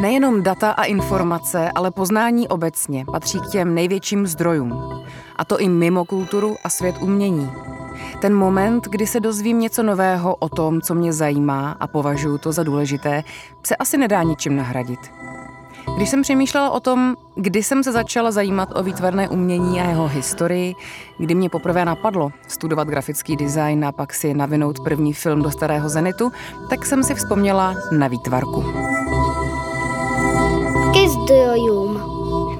Nejenom data a informace, ale poznání obecně patří k těm největším zdrojům. A to i mimo kulturu a svět umění. Ten moment, kdy se dozvím něco nového o tom, co mě zajímá a považuji to za důležité, se asi nedá ničím nahradit. Když jsem přemýšlela o tom, kdy jsem se začala zajímat o výtvarné umění a jeho historii, kdy mě poprvé napadlo studovat grafický design a pak si navinout první film do starého zenitu, tak jsem si vzpomněla na výtvarku. Zdrojům.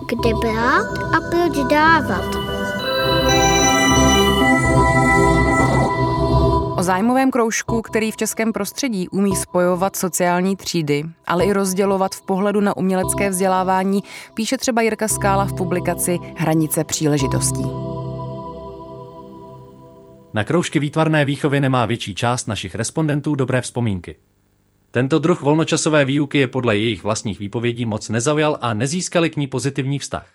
Kde brát a proč dávat? O zájmovém kroužku, který v českém prostředí umí spojovat sociální třídy, ale i rozdělovat v pohledu na umělecké vzdělávání, píše třeba Jirka Skála v publikaci Hranice příležitostí. Na kroužky výtvarné výchovy nemá větší část našich respondentů dobré vzpomínky. Tento druh volnočasové výuky je podle jejich vlastních výpovědí moc nezaujal a nezískali k ní pozitivní vztah.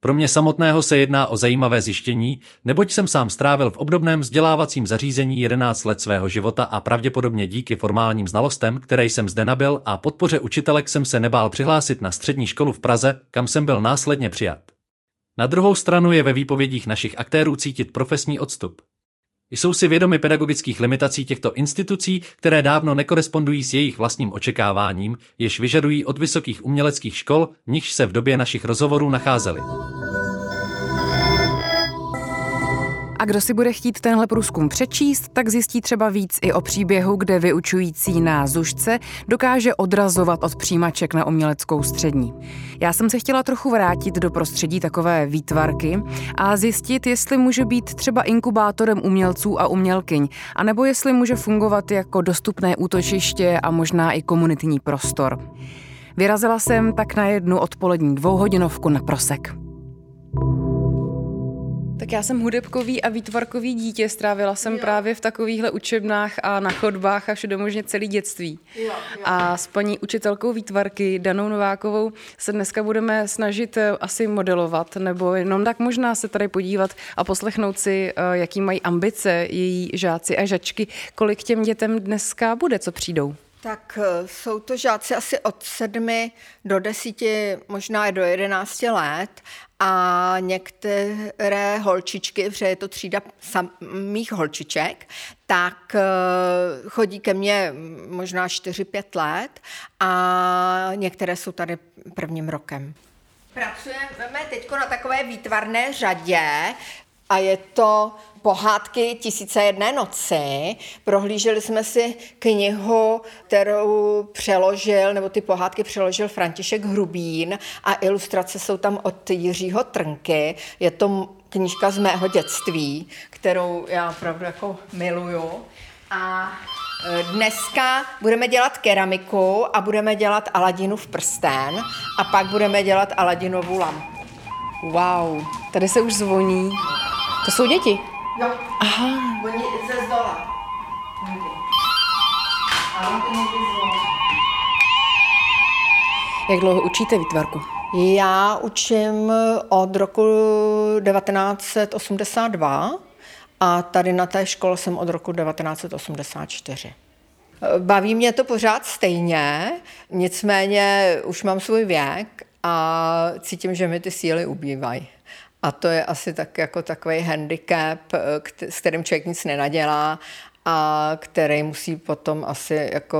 Pro mě samotného se jedná o zajímavé zjištění, neboť jsem sám strávil v obdobném vzdělávacím zařízení 11 let svého života a pravděpodobně díky formálním znalostem, které jsem zde nabil a podpoře učitelek jsem se nebál přihlásit na střední školu v Praze, kam jsem byl následně přijat. Na druhou stranu je ve výpovědích našich aktérů cítit profesní odstup. Jsou si vědomi pedagogických limitací těchto institucí, které dávno nekorespondují s jejich vlastním očekáváním, jež vyžadují od vysokých uměleckých škol, nichž se v době našich rozhovorů nacházeli. A kdo si bude chtít tenhle průzkum přečíst, tak zjistí třeba víc i o příběhu, kde vyučující na zušce dokáže odrazovat od přijímaček na uměleckou střední. Já jsem se chtěla trochu vrátit do prostředí takové výtvarky a zjistit, jestli může být třeba inkubátorem umělců a umělkyň, anebo jestli může fungovat jako dostupné útočiště a možná i komunitní prostor. Vyrazila jsem tak na jednu odpolední dvouhodinovku na prosek. Tak já jsem hudebkový a výtvarkový dítě, strávila jsem jo. právě v takovýchhle učebnách a na chodbách a všude možně celý dětství. Jo, jo. A s paní učitelkou výtvarky Danou Novákovou se dneska budeme snažit eh, asi modelovat, nebo jenom tak možná se tady podívat a poslechnout si, eh, jaký mají ambice její žáci a žačky, kolik těm dětem dneska bude, co přijdou. Tak eh, jsou to žáci asi od sedmi do desíti, možná i do jedenácti let a některé holčičky, protože je to třída samých holčiček, tak eh, chodí ke mně možná 4-5 let a některé jsou tady prvním rokem. Pracujeme teď na takové výtvarné řadě a je to pohádky Tisíce jedné noci. Prohlíželi jsme si knihu, kterou přeložil, nebo ty pohádky přeložil František Hrubín a ilustrace jsou tam od Jiřího Trnky. Je to knížka z mého dětství, kterou já opravdu jako miluju. A e, Dneska budeme dělat keramiku a budeme dělat Aladinův prsten a pak budeme dělat Aladinovu lampu. Wow, tady se už zvoní. To jsou děti? Jo. Aha. Oni ze zdola. A on to Jak dlouho učíte výtvarku? Já učím od roku 1982 a tady na té škole jsem od roku 1984. Baví mě to pořád stejně, nicméně už mám svůj věk a cítím, že mi ty síly ubývají. A to je asi tak jako takový handicap, eh, s kterým člověk nic nenadělá a který musí potom asi jako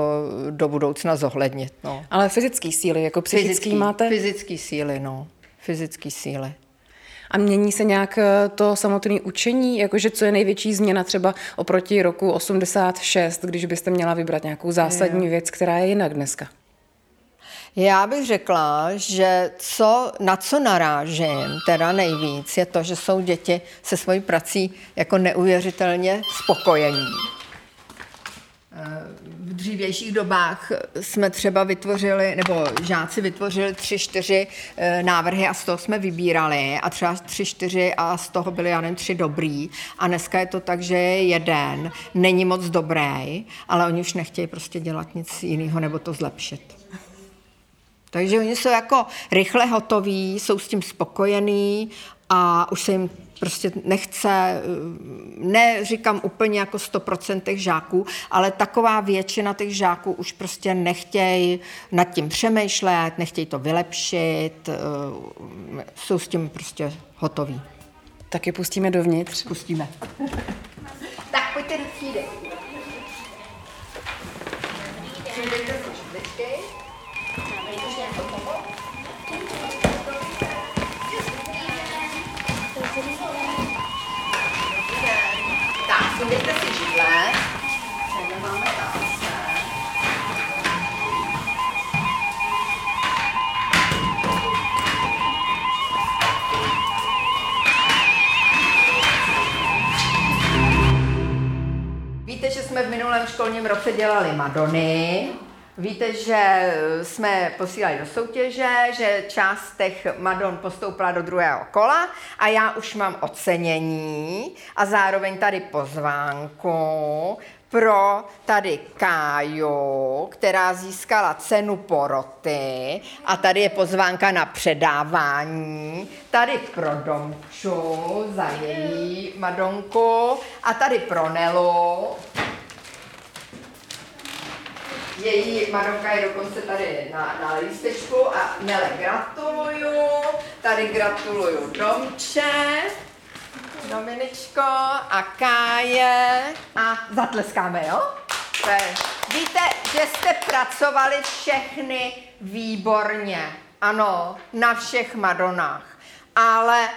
do budoucna zohlednit. No. Ale fyzický síly, jako psychický, fyzický máte? Fyzický síly, no. Fyzický síly. A mění se nějak eh, to samotné učení, jakože co je největší změna třeba oproti roku 86, když byste měla vybrat nějakou zásadní věc, která je jinak dneska? Já bych řekla, že co, na co narážím teda nejvíc, je to, že jsou děti se svojí prací jako neuvěřitelně spokojení. V dřívějších dobách jsme třeba vytvořili, nebo žáci vytvořili tři, čtyři eh, návrhy a z toho jsme vybírali a třeba tři, čtyři a z toho byly, já nevím, tři dobrý a dneska je to tak, že je jeden, není moc dobrý, ale oni už nechtějí prostě dělat nic jiného nebo to zlepšit. Takže oni jsou jako rychle hotoví, jsou s tím spokojení a už se jim prostě nechce, ne říkám úplně jako 100% žáků, ale taková většina těch žáků už prostě nechtějí nad tím přemýšlet, nechtějí to vylepšit, jsou s tím prostě hotoví. Tak je pustíme dovnitř. Pustíme. tak pojďte do třídy. Školním roce dělali Madony. Víte, že jsme posílali do soutěže, že část těch Madon postoupila do druhého kola a já už mám ocenění a zároveň tady pozvánku pro tady Káju, která získala cenu poroty a tady je pozvánka na předávání, tady pro Domču za její Madonku a tady pro Nelu, její Madonka je dokonce tady na, na lístečku a Nele gratuluju, tady gratuluju Domče, Dominičko a Káje a zatleskáme, jo? Víte, že jste pracovali všechny výborně, ano, na všech Madonách, ale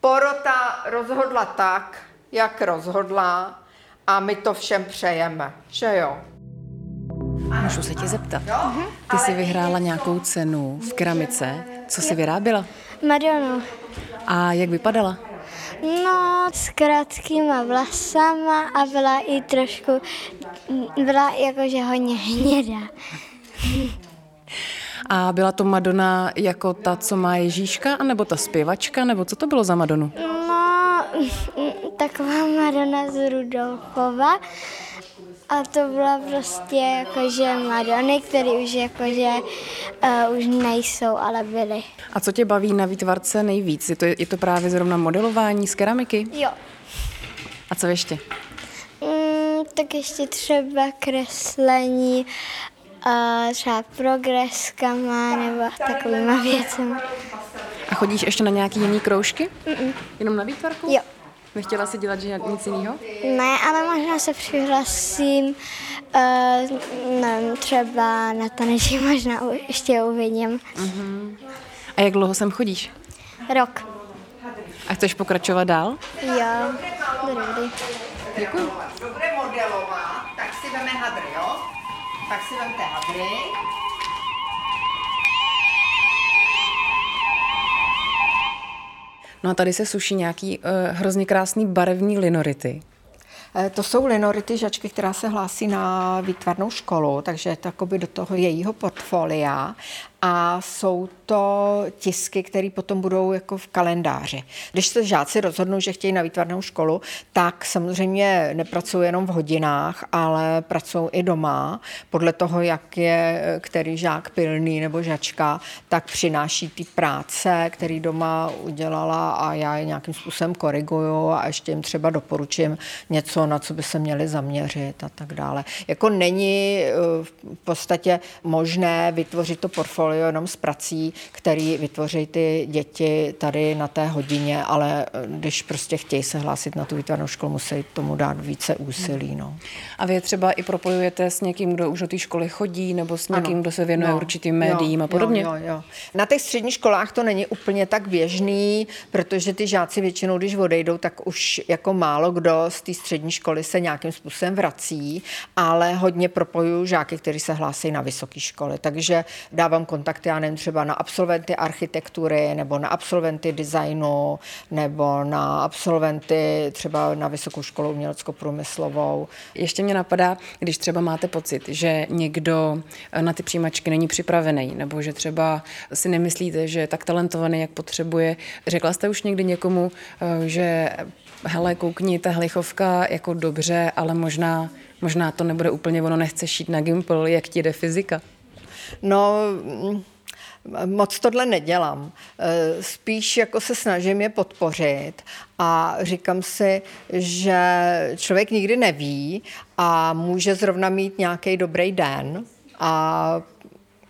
porota rozhodla tak, jak rozhodla a my to všem přejeme, že jo? Můžu se tě zeptat. Ty jsi vyhrála nějakou cenu v keramice. Co jsi vyráběla? Madonu. A jak vypadala? No, s krátkýma vlasama a byla i trošku, byla jakože hodně hnědá. A byla to Madonna jako ta, co má Ježíška, anebo ta zpěvačka, nebo co to bylo za Madonu? No, taková Madonna z Rudolfova. A to byla prostě jakože Madony, které už jakože uh, už nejsou, ale byly. A co tě baví na výtvarce nejvíc? Je to, je to právě zrovna modelování z keramiky? Jo. A co ještě? Mm, tak ještě třeba kreslení, uh, třeba progreskama nebo takovýma věcmi. A chodíš ještě na nějaký jiný kroužky? Mm-mm. Jenom na výtvarku? Jo. Nechtěla si dělat že nic jiného? Ne, ale možná se přihlasím, uh, nevím, třeba na taneční možná u- ještě uvidím. A jak dlouho sem chodíš? Rok. A chceš pokračovat dál? Jo, dobrý. Děkuji. Dobré modelovat, tak si veme hadry, jo? Tak si vemte hadry. No a tady se suší nějaký uh, hrozně krásný barevný linority. Eh, To jsou linority žačky, která se hlásí na výtvarnou školu, takže to do toho jejího portfolia a jsou to tisky, které potom budou jako v kalendáři. Když se žáci rozhodnou, že chtějí na výtvarnou školu, tak samozřejmě nepracují jenom v hodinách, ale pracují i doma. Podle toho, jak je který žák pilný nebo žačka, tak přináší ty práce, který doma udělala a já je nějakým způsobem koriguju a ještě jim třeba doporučím něco, na co by se měli zaměřit a tak dále. Jako není eh, v podstatě možné vytvořit to portfolio jenom s prací, který vytvoří ty děti tady na té hodině, ale eh, když prostě chtějí se hlásit na tu výtvarnou školu, musí tomu dát více úsilí. No. A vy třeba i propojujete s někým, kdo už do té školy chodí, nebo s někým, Ano. kdo se věnuje No, určitým médiím jo, a podobně? Jo, jo, jo. Na těch středních školách to není úplně tak běžný, protože ty žáci většinou, když odejdou, tak už jako málo kdo z té střední školy se nějakým způsobem vrací, ale hodně propojuju žáky, kteří se hlásí na vysoké školy. Takže dávám kontakty, já nevím, třeba na absolventy architektury, nebo na absolventy designu, nebo na absolventy třeba na vysokou školu umělecko-průmyslovou. Ještě mě napadá, když třeba máte pocit, že někdo eh, na ty přijímačky není připravený, nebo že třeba si nemyslíte, že je tak talentovaný, jak potřebuje. Řekla jste už někdy někomu, eh, že hele, koukni, ta hlichovka jako dobře, ale možná, možná to nebude úplně, ono nechce šít na Gimple, jak ti jde fyzika. No, mm, moc tohle nedělám. Eh, spíš jako se snažím je podpořit a říkám si, že člověk nikdy neví a může zrovna mít nějaký dobrý den a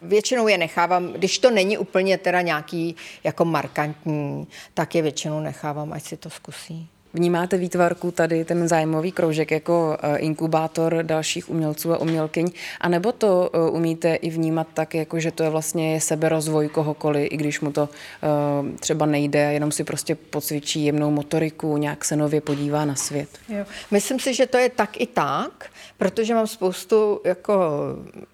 Většinou je nechávám, když to není úplně teda nějaký jako markantní, tak je většinou nechávám, ať si to zkusí. Vnímáte výtvarku tady, ten zájmový kroužek, jako eh, inkubátor dalších umělců a umělkyň, anebo to eh, umíte i vnímat tak, jako že to je vlastně seberozvoj kohokoliv, i když mu to uh, třeba nejde, jenom si prostě pocvičí jemnou motoriku, nějak se nově podívá na svět. Jo. Myslím si, že to je tak i tak, protože mám spoustu jako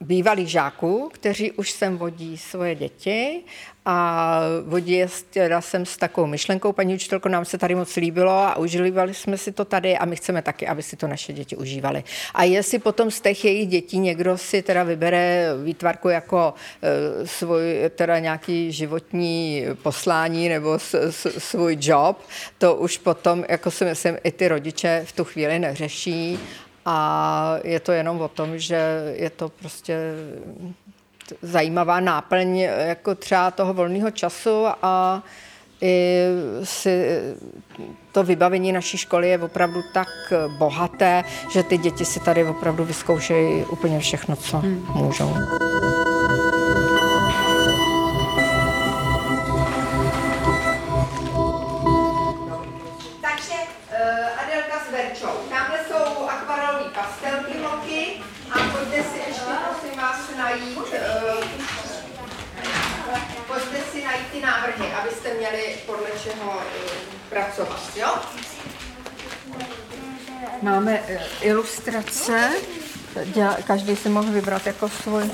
bývalých žáků, kteří už sem vodí svoje děti a teda jsem s takovou myšlenkou, paní učitelko, nám se tady moc líbilo a užívali jsme si to tady a my chceme taky, aby si to naše děti užívali. A jestli potom z těch jejich dětí někdo si teda vybere výtvarku jako e, svůj teda nějaký životní poslání nebo s, s, svůj job, to už potom, jako si myslím, i ty rodiče v tu chvíli neřeší a je to jenom o tom, že je to prostě zajímavá náplň jako třeba toho volného času a i si to vybavení naší školy je opravdu tak bohaté, že ty děti si tady opravdu vyzkoušejí úplně všechno, co hmm. můžou. Pracovat. Jo? Máme eh, ilustrace, každý si mohl vybrat jako svůj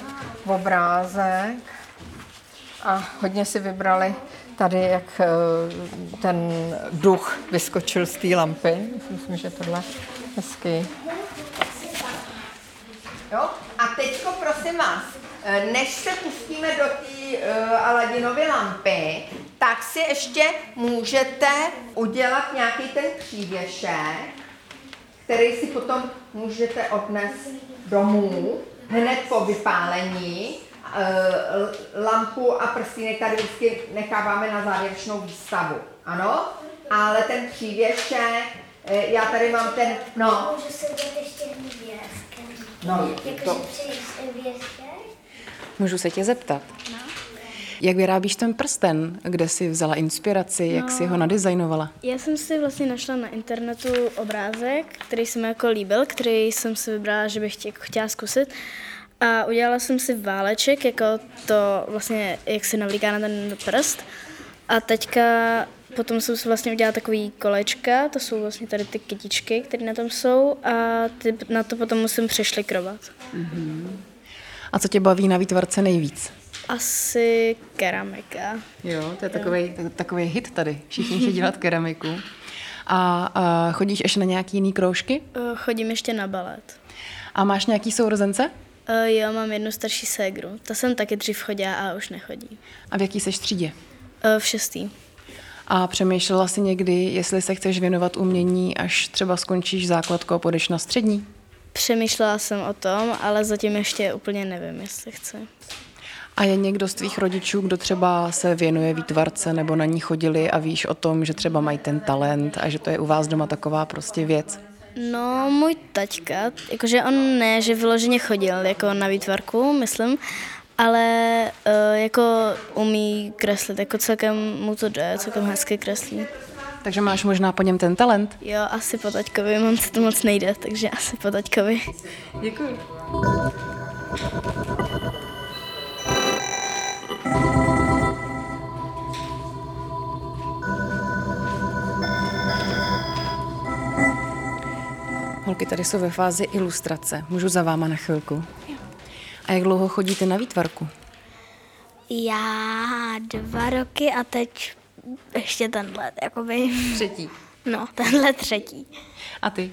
obrázek a hodně si vybrali tady, jak eh, ten duch vyskočil z té lampy. Myslím, že tohle hezký. Jo? A teďko prosím vás, než se pustíme do té uh, Aladinovy lampy, tak si ještě můžete udělat nějaký ten přívěšek, který si potom můžete odnést domů hned po vypálení. E, lampu a prstínek tady vždycky necháváme na závěrečnou výstavu. Ano? Ale ten přívěšek, já tady mám ten, no. Můžu se dát ještě hvězdkem. No, Jakože to... Můžu se tě zeptat? No. Jak vyrábíš ten prsten? Kde jsi vzala inspiraci? Jak no, jsi ho nadizajnovala? Já jsem si vlastně našla na internetu obrázek, který se mi jako líbil, který jsem si vybrala, že bych jako chtěla zkusit. A udělala jsem si váleček, jako to vlastně, jak se navlíká na ten prst. A teďka potom jsem si vlastně udělala takový kolečka, to jsou vlastně tady ty kytičky, které na tom jsou a ty na to potom musím přešlikrovat. Mm-hmm. A co tě baví na výtvarce nejvíc? Asi keramika. Jo, to je takový, takový hit tady. Všichni chtějí dělat keramiku. A, a chodíš ještě na nějaký jiný kroužky? Uh, chodím ještě na balet. A máš nějaký sourozence? Uh, jo, mám jednu starší ségru. Ta jsem taky dřív chodila a už nechodí. A v jaký seš třídě? Uh, v šestý. A přemýšlela jsi někdy, jestli se chceš věnovat umění, až třeba skončíš základku a půjdeš na střední? Přemýšlela jsem o tom, ale zatím ještě úplně nevím, jestli chci. A je někdo z tvých rodičů, kdo třeba se věnuje výtvarce nebo na ní chodili a víš o tom, že třeba mají ten talent a že to je u vás doma taková prostě věc? No, můj taťka, jakože on ne, že vyloženě chodil jako na výtvarku, myslím, ale uh, jako umí kreslit, jako celkem mu to jde, celkem hezky kreslí. Takže máš možná po něm ten talent? Jo, asi po taťkovi, mám se to moc nejde, takže asi po taťkovi. Děkuji. Holky tady jsou ve fázi ilustrace. Můžu za váma na chvilku? Jo. A jak dlouho chodíte na výtvarku? Já dva roky a teď ještě tenhle, jakoby. Třetí. No, tenhle třetí. A ty?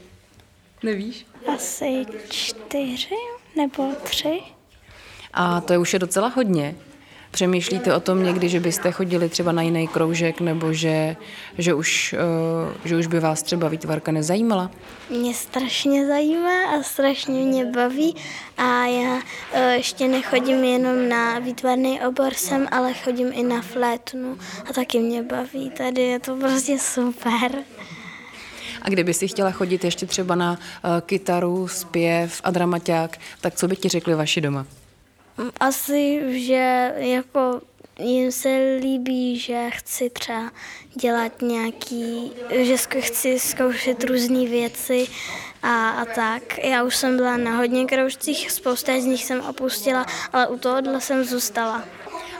Nevíš? Asi čtyři nebo tři. A to je už je docela hodně. Přemýšlíte o tom někdy, že byste chodili třeba na jiný kroužek, nebo že, že, už, eh, že už by vás třeba výtvarka nezajímala? Mě strašně zajímá a strašně mě baví a já eh, ještě nechodím jenom na výtvarný obor sem, ale chodím i na flétnu a taky mě baví. Tady je to prostě super. A kdyby si chtěla chodit ještě třeba na uh, kytaru, zpěv a dramaťák, tak co by ti řekli vaši doma? Asi, že jako jim se líbí, že chci třeba dělat nějaký, že chci zkoušet různé věci a, a tak. Já už jsem byla na hodně kroužcích, spousta z nich jsem opustila, ale u tohohle jsem zůstala.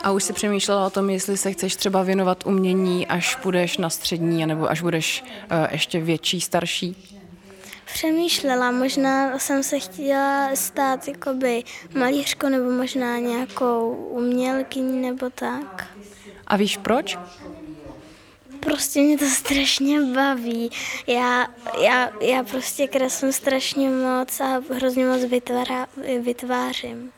A už si přemýšlela o tom, jestli se chceš třeba věnovat umění, až půjdeš na střední, nebo až budeš uh, ještě větší, starší? Přemýšlela, možná jsem se chtěla stát jakoby malířkou nebo možná nějakou umělkyní nebo tak. A víš proč? Prostě mě to strašně baví. Já, já, já prostě kreslím strašně moc a hrozně moc vytvára, vytvářím.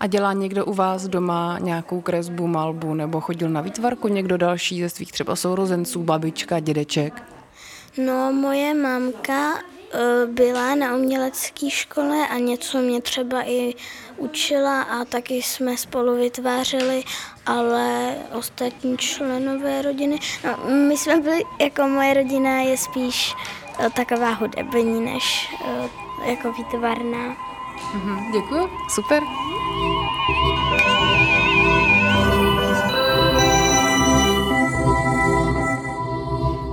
A dělá někdo u vás doma nějakou kresbu, malbu nebo chodil na výtvarku někdo další ze svých třeba sourozenců, babička, dědeček? No, moje mamka byla na umělecké škole a něco mě třeba i učila a taky jsme spolu vytvářeli, ale ostatní členové rodiny, no, my jsme byli, jako moje rodina je spíš eh, taková hudební než eh, jako výtvarná. Mhm, děkuji, super.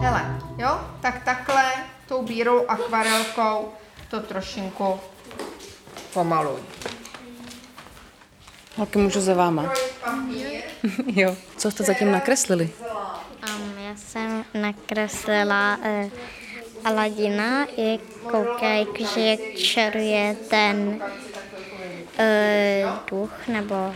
Hele, jo, tak takhle tou bírou akvarelkou to trošinku pomaluj. Holky, můžu za váma. jo, co jste zatím nakreslili? Um, já jsem nakreslila uh, Aladina i koukej, že jak čaruje ten uh, duch nebo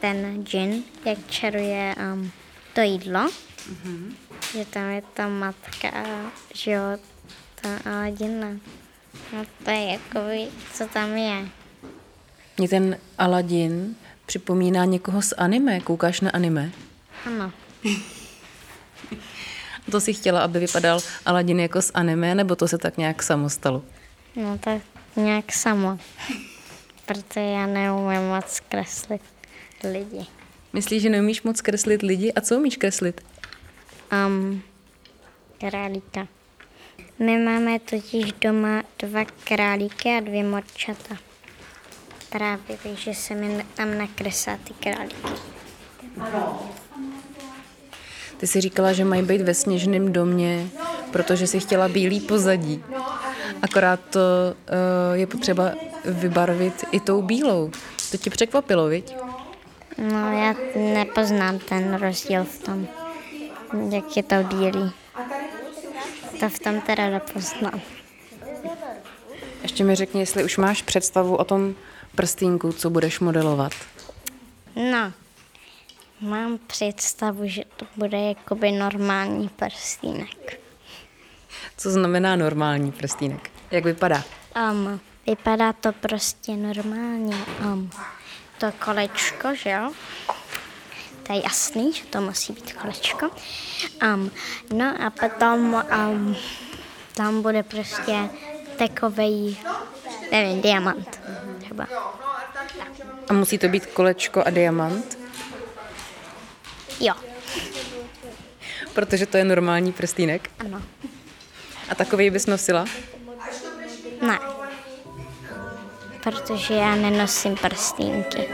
ten džin, jak čaruje um, to jídlo. Mm-hmm že tam je ta matka a že jo, ta Aladina. No to je jakoby, co tam je. Mě ten Aladin připomíná někoho z anime. Koukáš na anime? Ano. to si chtěla, aby vypadal Aladin jako z anime, nebo to se tak nějak samo stalo? No tak nějak samo. Protože já neumím moc kreslit lidi. Myslíš, že neumíš moc kreslit lidi? A co umíš kreslit? Um, králíka. My máme totiž doma dva králíky a dvě morčata. Právě, takže se mi tam nakresá ty králíky. Ty jsi říkala, že mají být ve sněžném domě, protože si chtěla bílý pozadí. Akorát to uh, je potřeba vybarvit i tou bílou. To tě překvapilo, viď? No, já nepoznám ten rozdíl v tom jak je to bílý. To v tom teda nepoznám. Ještě mi řekni, jestli už máš představu o tom prstínku, co budeš modelovat. No, mám představu, že to bude jakoby normální prstínek. Co znamená normální prstínek? Jak vypadá? Um, vypadá to prostě normálně. Um, to kolečko, že jo? To je jasný, že to musí být kolečko. Um, no a potom um, tam bude prostě takový, nevím, diamant třeba. A musí to být kolečko a diamant? Jo. Protože to je normální prstýnek? Ano. A takový bys nosila? Ne. Protože já nenosím prstínky.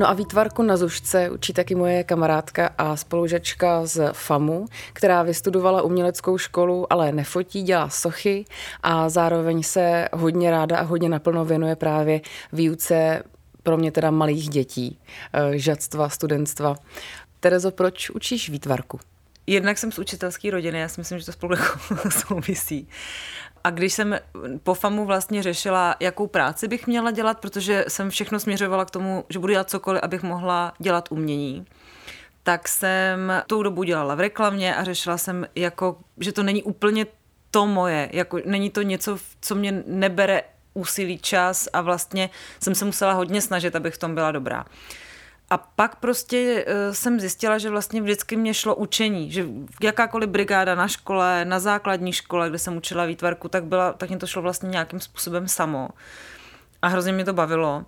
No a výtvarku na Zušce učí taky moje kamarádka a spolužačka z FAMu, která vystudovala uměleckou školu, ale nefotí, dělá sochy a zároveň se hodně ráda a hodně naplno věnuje právě výuce pro mě teda malých dětí, eh, žadstva, studentstva. Terezo, proč učíš výtvarku? Jednak jsem z učitelské rodiny, já si myslím, že to spolu jako souvisí. A když jsem po FAMu vlastně řešila, jakou práci bych měla dělat, protože jsem všechno směřovala k tomu, že budu dělat cokoliv, abych mohla dělat umění, tak jsem tou dobu dělala v reklamě a řešila jsem, jako, že to není úplně to moje, jako není to něco, co mě nebere úsilí, čas a vlastně jsem se musela hodně snažit, abych v tom byla dobrá. A pak prostě uh, jsem zjistila, že vlastně vždycky mě šlo učení, že jakákoliv brigáda na škole, na základní škole, kde jsem učila výtvarku, tak, byla, tak mě to šlo vlastně nějakým způsobem samo. A hrozně mě to bavilo.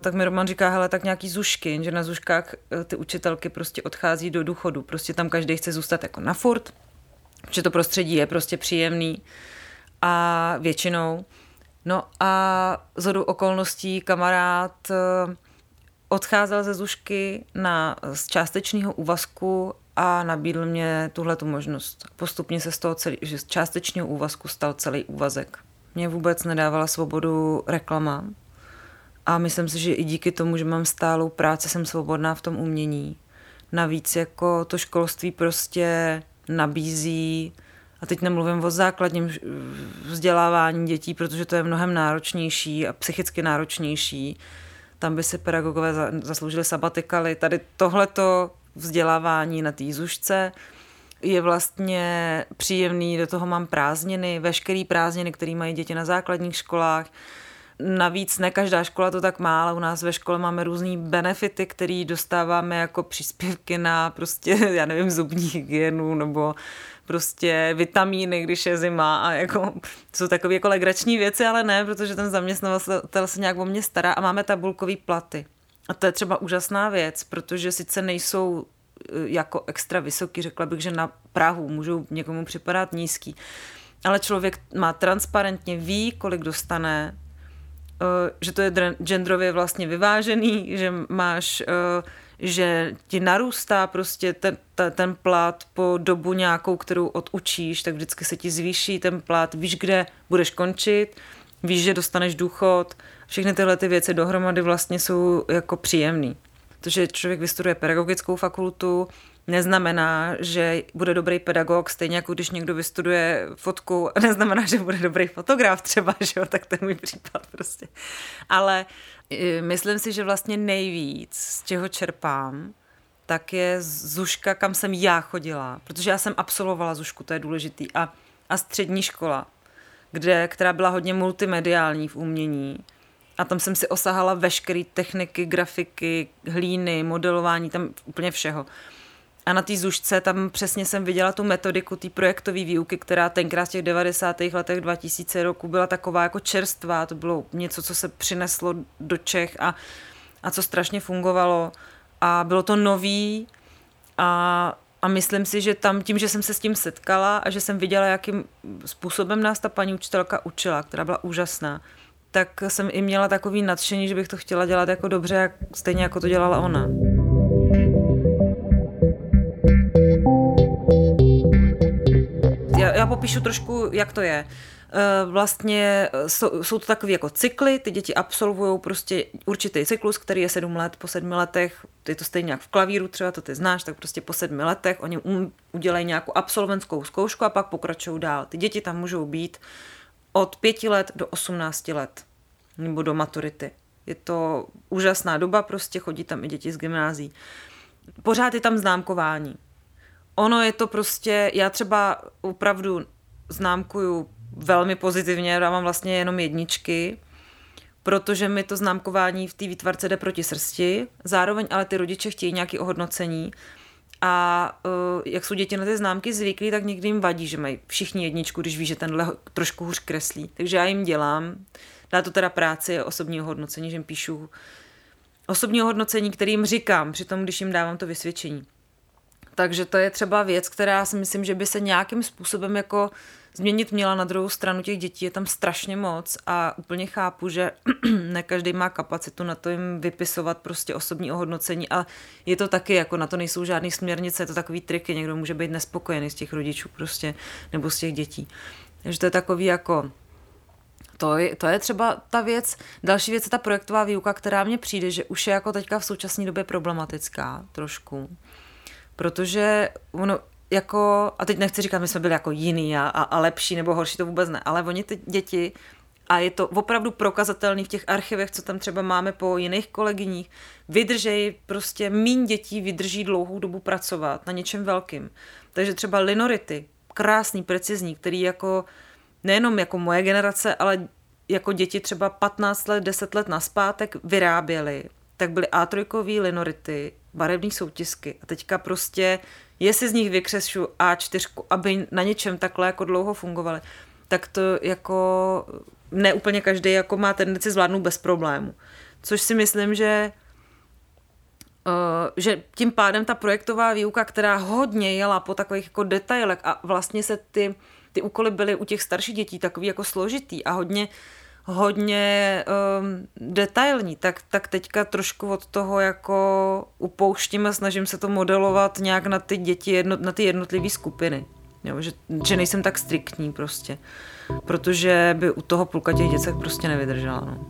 Tak mi Roman říká, hele, tak nějaký zušky, že na zuškách eh, ty učitelky prostě odchází do důchodu. Prostě tam každý chce zůstat jako na furt, že to prostředí je prostě příjemný a většinou. No a z okolností kamarád eh, odcházel ze Zušky na, z částečného úvazku a nabídl mě tuhle tu možnost. Postupně se z toho celý, že z částečného úvazku stal celý úvazek. Mě vůbec nedávala svobodu reklama a myslím si, že i díky tomu, že mám stálou práci, jsem svobodná v tom umění. Navíc jako to školství prostě nabízí a teď nemluvím o základním vzdělávání dětí, protože to je mnohem náročnější a psychicky náročnější. Tam by si pedagogové zasloužili sabatikaly. Tady tohleto vzdělávání na té zušce je vlastně příjemný, do toho mám prázdniny, veškerý prázdniny, které mají děti na základních školách. Navíc ne každá škola to tak má, ale u nás ve škole máme různé benefity, které dostáváme jako příspěvky na prostě, já nevím, zubní hygienu nebo prostě vitamíny, když je zima a jako, jsou takové jako legrační věci, ale ne, protože ten zaměstnavatel se nějak o mě stará a máme tabulkové platy. A to je třeba úžasná věc, protože sice nejsou e, jako extra vysoký, řekla bych, že na Prahu můžou někomu připadat nízký, ale člověk má transparentně, ví, kolik dostane, že to je genderově vlastně vyvážený, že máš e, že ti narůstá prostě ten, ten, plat po dobu nějakou, kterou odučíš, tak vždycky se ti zvýší ten plat, víš, kde budeš končit, víš, že dostaneš důchod, všechny tyhle ty věci dohromady vlastně jsou jako příjemný. To, že člověk vystuduje pedagogickou fakultu, neznamená, že bude dobrý pedagog, stejně jako když někdo vystuduje fotku, neznamená, že bude dobrý fotograf třeba, že jo, tak to je můj případ prostě. Ale myslím si, že vlastně nejvíc, z čeho čerpám, tak je Zuška, kam jsem já chodila, protože já jsem absolvovala Zušku, to je důležitý, a, a střední škola, kde, která byla hodně multimediální v umění. A tam jsem si osahala veškeré techniky, grafiky, hlíny, modelování, tam úplně všeho. A na té zušce tam přesně jsem viděla tu metodiku té projektové výuky, která tenkrát v těch 90. letech 2000 roku byla taková jako čerstvá. To bylo něco, co se přineslo do Čech a, a co strašně fungovalo. A bylo to nový a, a myslím si, že tam tím, že jsem se s tím setkala a že jsem viděla, jakým způsobem nás ta paní učitelka učila, která byla úžasná, tak jsem i měla takový nadšení, že bych to chtěla dělat jako dobře, jak, stejně jako to dělala ona. já, já popíšu trošku, jak to je. Eh, vlastně eh, jsou, to takové jako cykly, ty děti absolvují prostě určitý cyklus, který je sedm let, po sedmi letech, je to stejně jak v klavíru, třeba to ty znáš, tak prostě po sedmi letech oni um, udělají nějakou absolventskou zkoušku a pak pokračují dál. Ty děti tam můžou být od pěti let do osmnácti let, nebo do maturity. Je to úžasná doba, prostě chodí tam i děti z gymnází. Pořád je tam známkování ono je to prostě, já třeba opravdu známkuju velmi pozitivně, já mám vlastně jenom jedničky, protože mi to známkování v té výtvarce jde proti srsti, zároveň ale ty rodiče chtějí nějaké ohodnocení a uh, jak jsou děti na ty známky zvyklí, tak někdy jim vadí, že mají všichni jedničku, když ví, že tenhle trošku hůř kreslí. Takže já jim dělám, dá to teda práci osobního hodnocení, že jim píšu osobního hodnocení, kterým říkám, přitom když jim dávám to vysvědčení. Takže to je třeba věc, která si myslím, že by se nějakým způsobem jako změnit měla na druhou stranu těch dětí. Je tam strašně moc a úplně chápu, že ne každý má kapacitu na to jim vypisovat prostě osobní ohodnocení a je to taky, jako na to nejsou žádné směrnice, je to takový triky, někdo může být nespokojený z těch rodičů prostě nebo z těch dětí. Takže to je takový jako to je, to je třeba ta věc. Další věc je ta projektová výuka, která mně přijde, že už je jako teďka v současné době problematická trošku protože ono jako, a teď nechci říkat, my jsme byli jako jiný a, a, a lepší nebo horší, to vůbec ne, ale oni ty děti a je to opravdu prokazatelný v těch archivech, co tam třeba máme po jiných kolegyních, vydržej, prostě míň dětí vydrží dlouhou dobu pracovat na něčem velkým. Takže třeba linority, krásný, precizní, který jako nejenom jako moje generace, ale jako děti třeba 15 let, 10 let naspátek vyráběli, tak byly A3 linority, barevné soutisky a teďka prostě, jestli z nich vykřešu A4, aby na něčem takhle jako dlouho fungovaly, tak to jako ne úplně každý jako má tendenci zvládnout bez problému. Což si myslím, že Uh, že tím pádem ta projektová výuka, která hodně jela po takových jako detailech a vlastně se ty, ty úkoly byly u těch starších dětí takový jako složitý a hodně hodně um, detailní, tak, tak teďka trošku od toho jako upouštím a snažím se to modelovat nějak na ty děti, jedno, na ty jednotlivé skupiny. Jo, že, že nejsem tak striktní prostě, protože by u toho půlka těch děcek prostě nevydržela. No.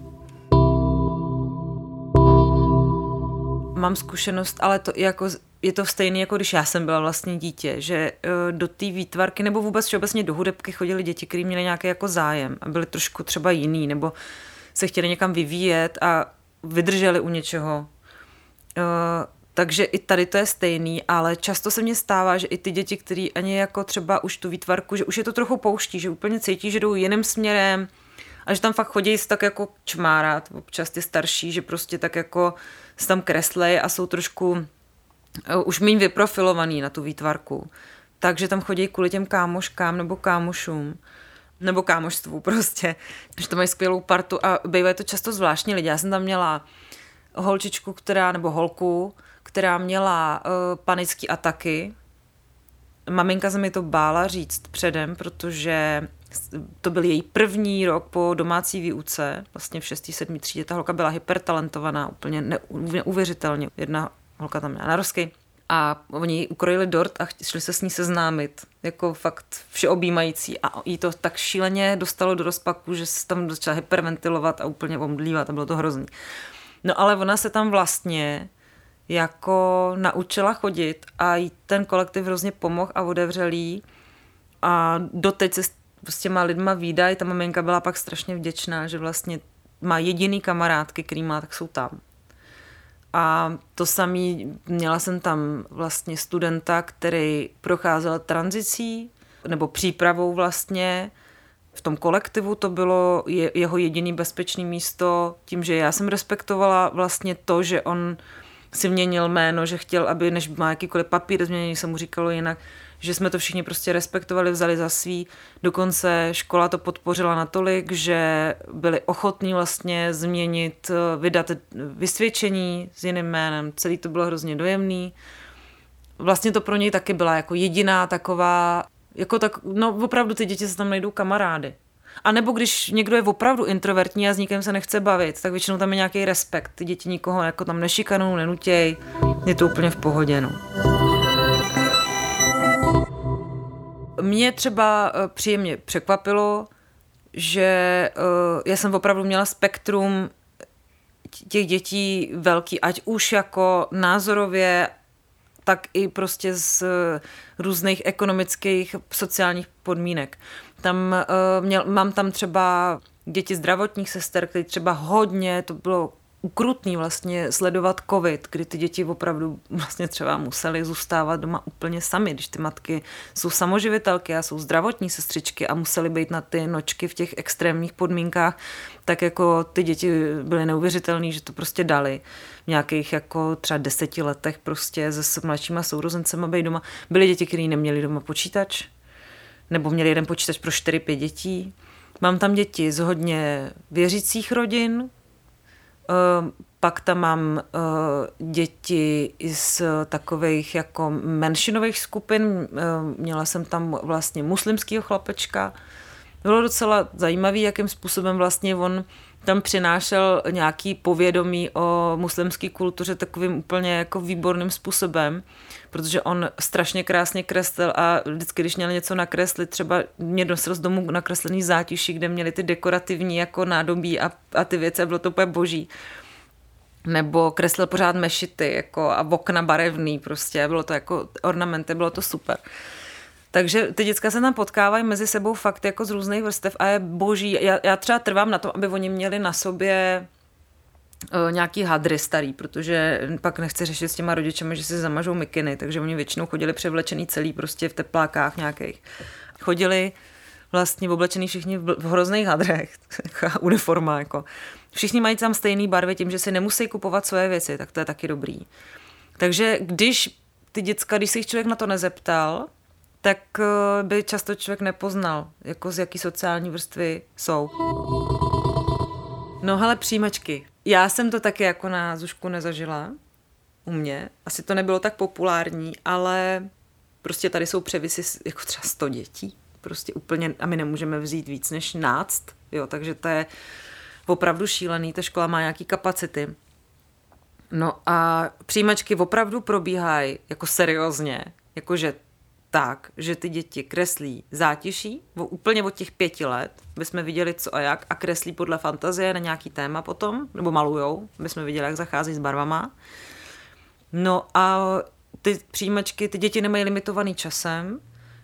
Mám zkušenost, ale to jako je to stejné, jako když já jsem byla vlastně dítě, že uh, do té výtvarky nebo vůbec všeobecně do hudebky chodili děti, kteří měli nějaký jako zájem a byli trošku třeba jiný, nebo se chtěli někam vyvíjet a vydrželi u něčeho. Uh, takže i tady to je stejný, ale často se mně stává, že i ty děti, které ani jako třeba už tu výtvarku, že už je to trochu pouští, že úplně cítí, že jdou jiným směrem a že tam fakt chodí tak jako čmárat, občas ty starší, že prostě tak jako se tam kreslej a jsou trošku Eh, už méně vyprofilovaný na tu výtvarku. Takže tam chodí kvůli těm kámoškám nebo kámošům nebo kámoštvu prostě, že to mají skvělou partu a bývají to často zvláštní lidi. Já jsem tam měla holčičku, která, nebo holku, která měla uh, panické ataky. Maminka se mi to bála říct předem, protože to byl její první rok po domácí výuce, vlastně v 6. 7. třídě. Ta holka byla hypertalentovaná, úplně neuvěřitelně. Jedna holka tam měla narosky a oni ukrojili dort a šli se s ní seznámit, jako fakt všeobjímající a jí to tak šíleně dostalo do rozpaku, že se tam začala hyperventilovat a úplně omdlívat a bylo to hrozný. No ale ona se tam vlastně jako naučila chodit a jí ten kolektiv hrozně pomohl a otevřel jí a doteď se s těma lidma výdají, ta maminka byla pak strašně vděčná, že vlastně má jediný kamarádky, který má, tak jsou tam. A to samý, měla jsem tam vlastně studenta, který procházel tranzicí nebo přípravou vlastně. V tom kolektivu to bylo je, jeho jediný bezpečný místo, tím, že já jsem respektovala vlastně to, že on si měnil jméno, že chtěl, aby než má jakýkoliv papír změněný, se mu říkalo jinak, že jsme to všichni prostě respektovali, vzali za svý. Dokonce škola to podpořila natolik, že byli ochotní vlastně změnit, vydat vysvědčení s jiným jménem. Celý to bylo hrozně dojemný. Vlastně to pro něj taky byla jako jediná taková, jako tak, no opravdu ty děti se tam najdou kamarády. A nebo když někdo je opravdu introvertní a s nikým se nechce bavit, tak většinou tam je nějaký respekt. Ty děti nikoho jako tam nešikanou, nenutěj. Je to úplně v pohodě. No. Mě třeba eh, příjemně překvapilo, že eh, já jsem opravdu měla spektrum těch dětí velký, ať už jako názorově, tak i prostě z různých ekonomických, sociálních podmínek. Tam eh, měl, mám tam třeba děti zdravotních sester, které třeba hodně, to bylo ukrutný vlastně sledovat covid, kdy ty děti opravdu vlastně třeba museli zůstávat doma úplně sami, když ty matky jsou samoživitelky a jsou zdravotní sestřičky a museli být na ty nočky v těch extrémních podmínkách, tak jako ty děti byly neuvěřitelné, že to prostě dali v nějakých jako třeba deseti letech prostě se mladšíma sourozencema být doma. Byly děti, které neměli doma počítač, nebo měli jeden počítač pro 4-5 dětí. Mám tam děti z hodně věřících rodin, pak tam mám uh, děti z takových jako menšinových skupin. Uh, měla jsem tam vlastně muslimského chlapečka. Bylo docela zajímavé, jakým způsobem vlastně on tam přinášel nějaký povědomí o muslimské kultuře takovým úplně jako výborným způsobem, protože on strašně krásně kreslil a vždycky, když měl něco nakreslit, třeba mě nosil z domu nakreslený zátiší, kde měli ty dekorativní jako nádobí a, a ty věci a bylo to úplně boží nebo kreslil pořád mešity jako a okna barevný prostě, bylo to jako ornamenty, bylo to super. Takže ty děcka se tam potkávají mezi sebou fakt jako z různých vrstev a je boží. Já, já třeba trvám na tom, aby oni měli na sobě uh, nějaký hadry starý, protože pak nechci řešit s těma rodičemi, že si zamažou mikiny, takže oni většinou chodili převlečený celý prostě v teplákách nějakých. Chodili vlastně oblečený všichni v hrozných hadrech, uniforma jako. Všichni mají tam stejné barvy tím, že si nemusí kupovat své věci, tak to je taky dobrý. Takže když ty děcka, když se jich člověk na to nezeptal, tak eh, by často člověk nepoznal, jako z jaký sociální vrstvy jsou. No hele, přijímačky. Já jsem to taky jako na Zušku nezažila u mě. Asi to nebylo tak populární, ale prostě tady jsou převisy jako třeba 100 dětí. Prostě úplně, a my nemůžeme vzít víc než náct, jo, takže to je opravdu šílený, ta škola má nějaký kapacity. No a přijímačky opravdu probíhají jako seriózně, jakože tak, že ty děti kreslí zátiší úplně od těch pěti let, aby jsme viděli co a jak a kreslí podle fantazie na nějaký téma potom, nebo malujou, aby jsme viděli, jak zachází s barvama. No a ty přijímačky, ty děti nemají limitovaný časem,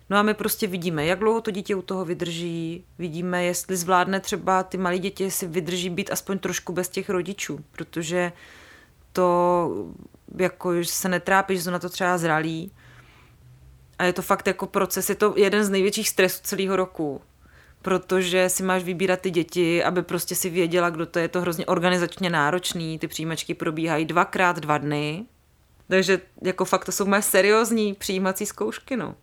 No a my prostě vidíme, jak dlouho to dítě u toho vydrží, vidíme, jestli zvládne třeba ty malé děti si vydrží být aspoň trošku bez těch rodičů, protože to jako se netrápí, že jsou na to třeba zralí. A je to fakt jako proces, je to jeden z největších stresů celého roku, protože si máš vybírat ty děti, aby prostě si věděla, kdo to je, to hrozně organizačně náročný, ty přijímačky probíhají dvakrát dva dny, takže jako fakt to jsou moje seriózní přijímací zkoušky, no.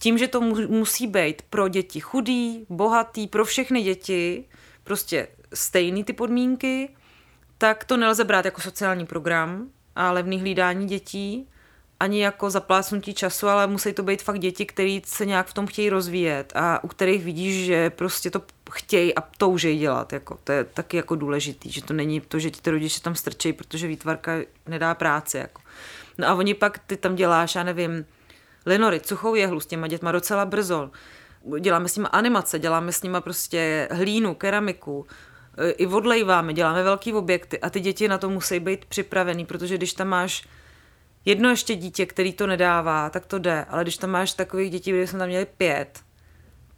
Tím, že to musí být pro děti chudý, bohatý, pro všechny děti, prostě stejný ty podmínky, tak to nelze brát jako sociální program a levný hlídání dětí, ani jako zaplácnutí času, ale musí to být fakt děti, které se nějak v tom chtějí rozvíjet a u kterých vidíš, že prostě to chtějí a toužejí dělat. Jako, to je taky jako důležitý, že to není to, že ti ty rodiče tam strčejí, protože výtvarka nedá práci. Jako. No a oni pak, ty tam děláš, já nevím, linory, suchou jehlu s těma dětma docela brzo. Děláme s nimi animace, děláme s nimi prostě hlínu, keramiku, i odlejváme, děláme velký objekty a ty děti na to musí být připravený, protože když tam máš jedno ještě dítě, který to nedává, tak to jde, ale když tam máš takových dětí, kde jsme tam měli pět,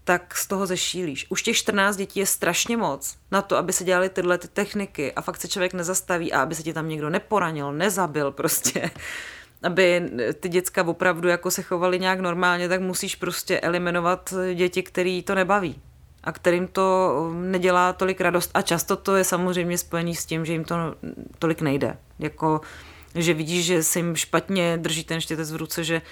tak z toho zešílíš. Už těch 14 dětí je strašně moc na to, aby se dělaly tyhle ty techniky a fakt se člověk nezastaví a aby se ti tam někdo neporanil, nezabil prostě aby ty děcka opravdu jako se chovaly nějak normálně, tak musíš prostě eliminovat děti, který to nebaví a kterým to nedělá tolik radost. A často to je samozřejmě spojený s tím, že jim to tolik nejde. Jako, že vidíš, že se jim špatně drží ten štětec v ruce, že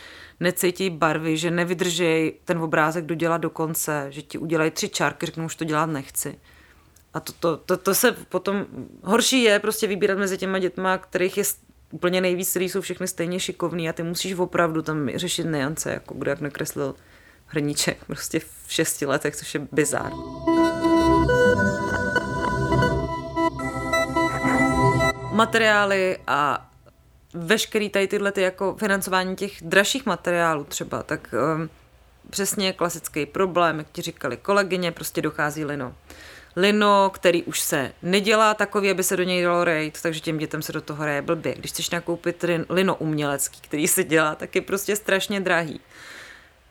necítí barvy, že nevydržej ten obrázek dodělat do konce, že ti udělají tři čárky, řeknou, už to dělat nechci. A to, to, to, to se potom, horší je prostě vybírat mezi těma dětma, kterých je úplně nejvíc, který jsou všechny stejně šikovní a ty musíš opravdu tam řešit neance, jako kdo jak nakreslil hrníček prostě v šesti letech, což je bizár. Materiály a veškerý tady tyhle ty jako financování těch dražších materiálů třeba, tak um, přesně klasický problém, jak ti říkali kolegyně, prostě dochází lino lino, který už se nedělá takový, aby se do něj dalo rejt, takže těm dětem se do toho hraje blbě. Když chceš nakoupit lino umělecký, který se dělá, tak je prostě strašně drahý.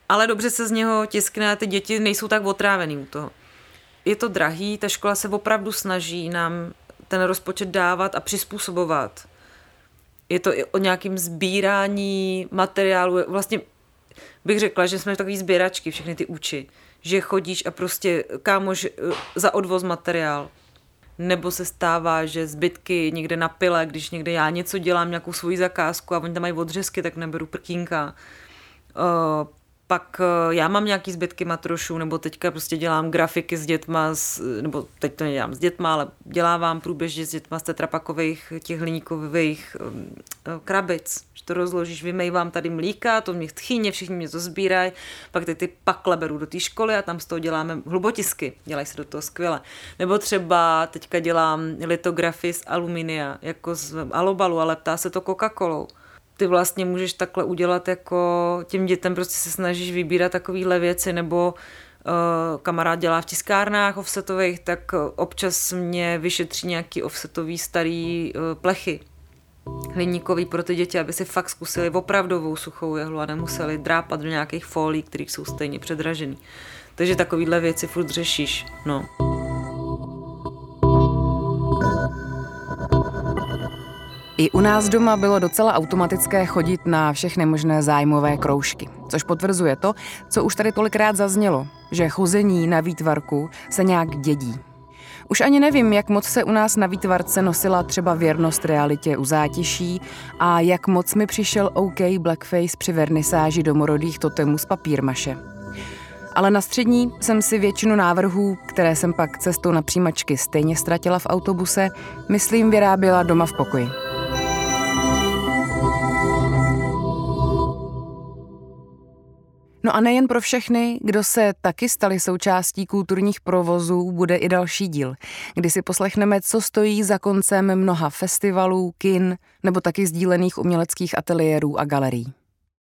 Ale dobře se z něho tiskne a ty děti nejsou tak otrávený u toho. Je to drahý, ta škola se opravdu snaží nám ten rozpočet dávat a přizpůsobovat. Je to i o nějakým sbírání materiálu. Vlastně bych řekla, že jsme takový sběračky, všechny ty uči že chodíš a prostě kámoš eh, za odvoz materiál. Nebo se stává, že zbytky někde na pile, když někde já něco dělám, nějakou svoji zakázku a oni tam mají odřezky, tak neberu prkínka. Uh, pak eh, já mám nějaký zbytky matrošů, nebo teďka prostě dělám grafiky s dětma, s, nebo teď to nedělám s dětma, ale dělávám průběžně s dětma z tetrapakových těch hliníkových um, krabic, že to rozložíš, vymejvám tady mlíka, to mě tchyně, všichni mě to sbírají, pak ty, ty pakle beru do té školy a tam z toho děláme hlubotisky, dělají se do toho skvěle. Nebo třeba teďka dělám litografii z aluminia, jako z alobalu, ale ptá se to Coca-Colou ty vlastně můžeš takhle udělat jako těm dětem prostě se snažíš vybírat takovéhle věci, nebo uh, kamarád dělá v tiskárnách offsetových, tak občas mě vyšetří nějaký offsetový starý uh, plechy. hliníkový pro ty děti, aby si fakt zkusili opravdovou suchou jehlu a nemuseli drápat do nějakých folí, které jsou stejně předražený. Takže takovýhle věci furt řešíš. No. I u nás doma bylo docela automatické chodit na všechny možné zájmové kroužky, což potvrzuje to, co už tady tolikrát zaznělo, že chození na výtvarku se nějak dědí. Už ani nevím, jak moc se u nás na výtvarce nosila třeba věrnost realitě u zátiší a jak moc mi přišel OK blackface při vernisáži domorodých totemů z papírmaše. Ale na střední jsem si většinu návrhů, které jsem pak cestou na přijímačky stejně ztratila v autobuse, myslím vyráběla doma v pokoji. No a nejen pro všechny, kdo se taky stali součástí kulturních provozů, bude i další díl, kdy si poslechneme, co stojí za koncem mnoha festivalů, kin nebo taky sdílených uměleckých ateliérů a galerií.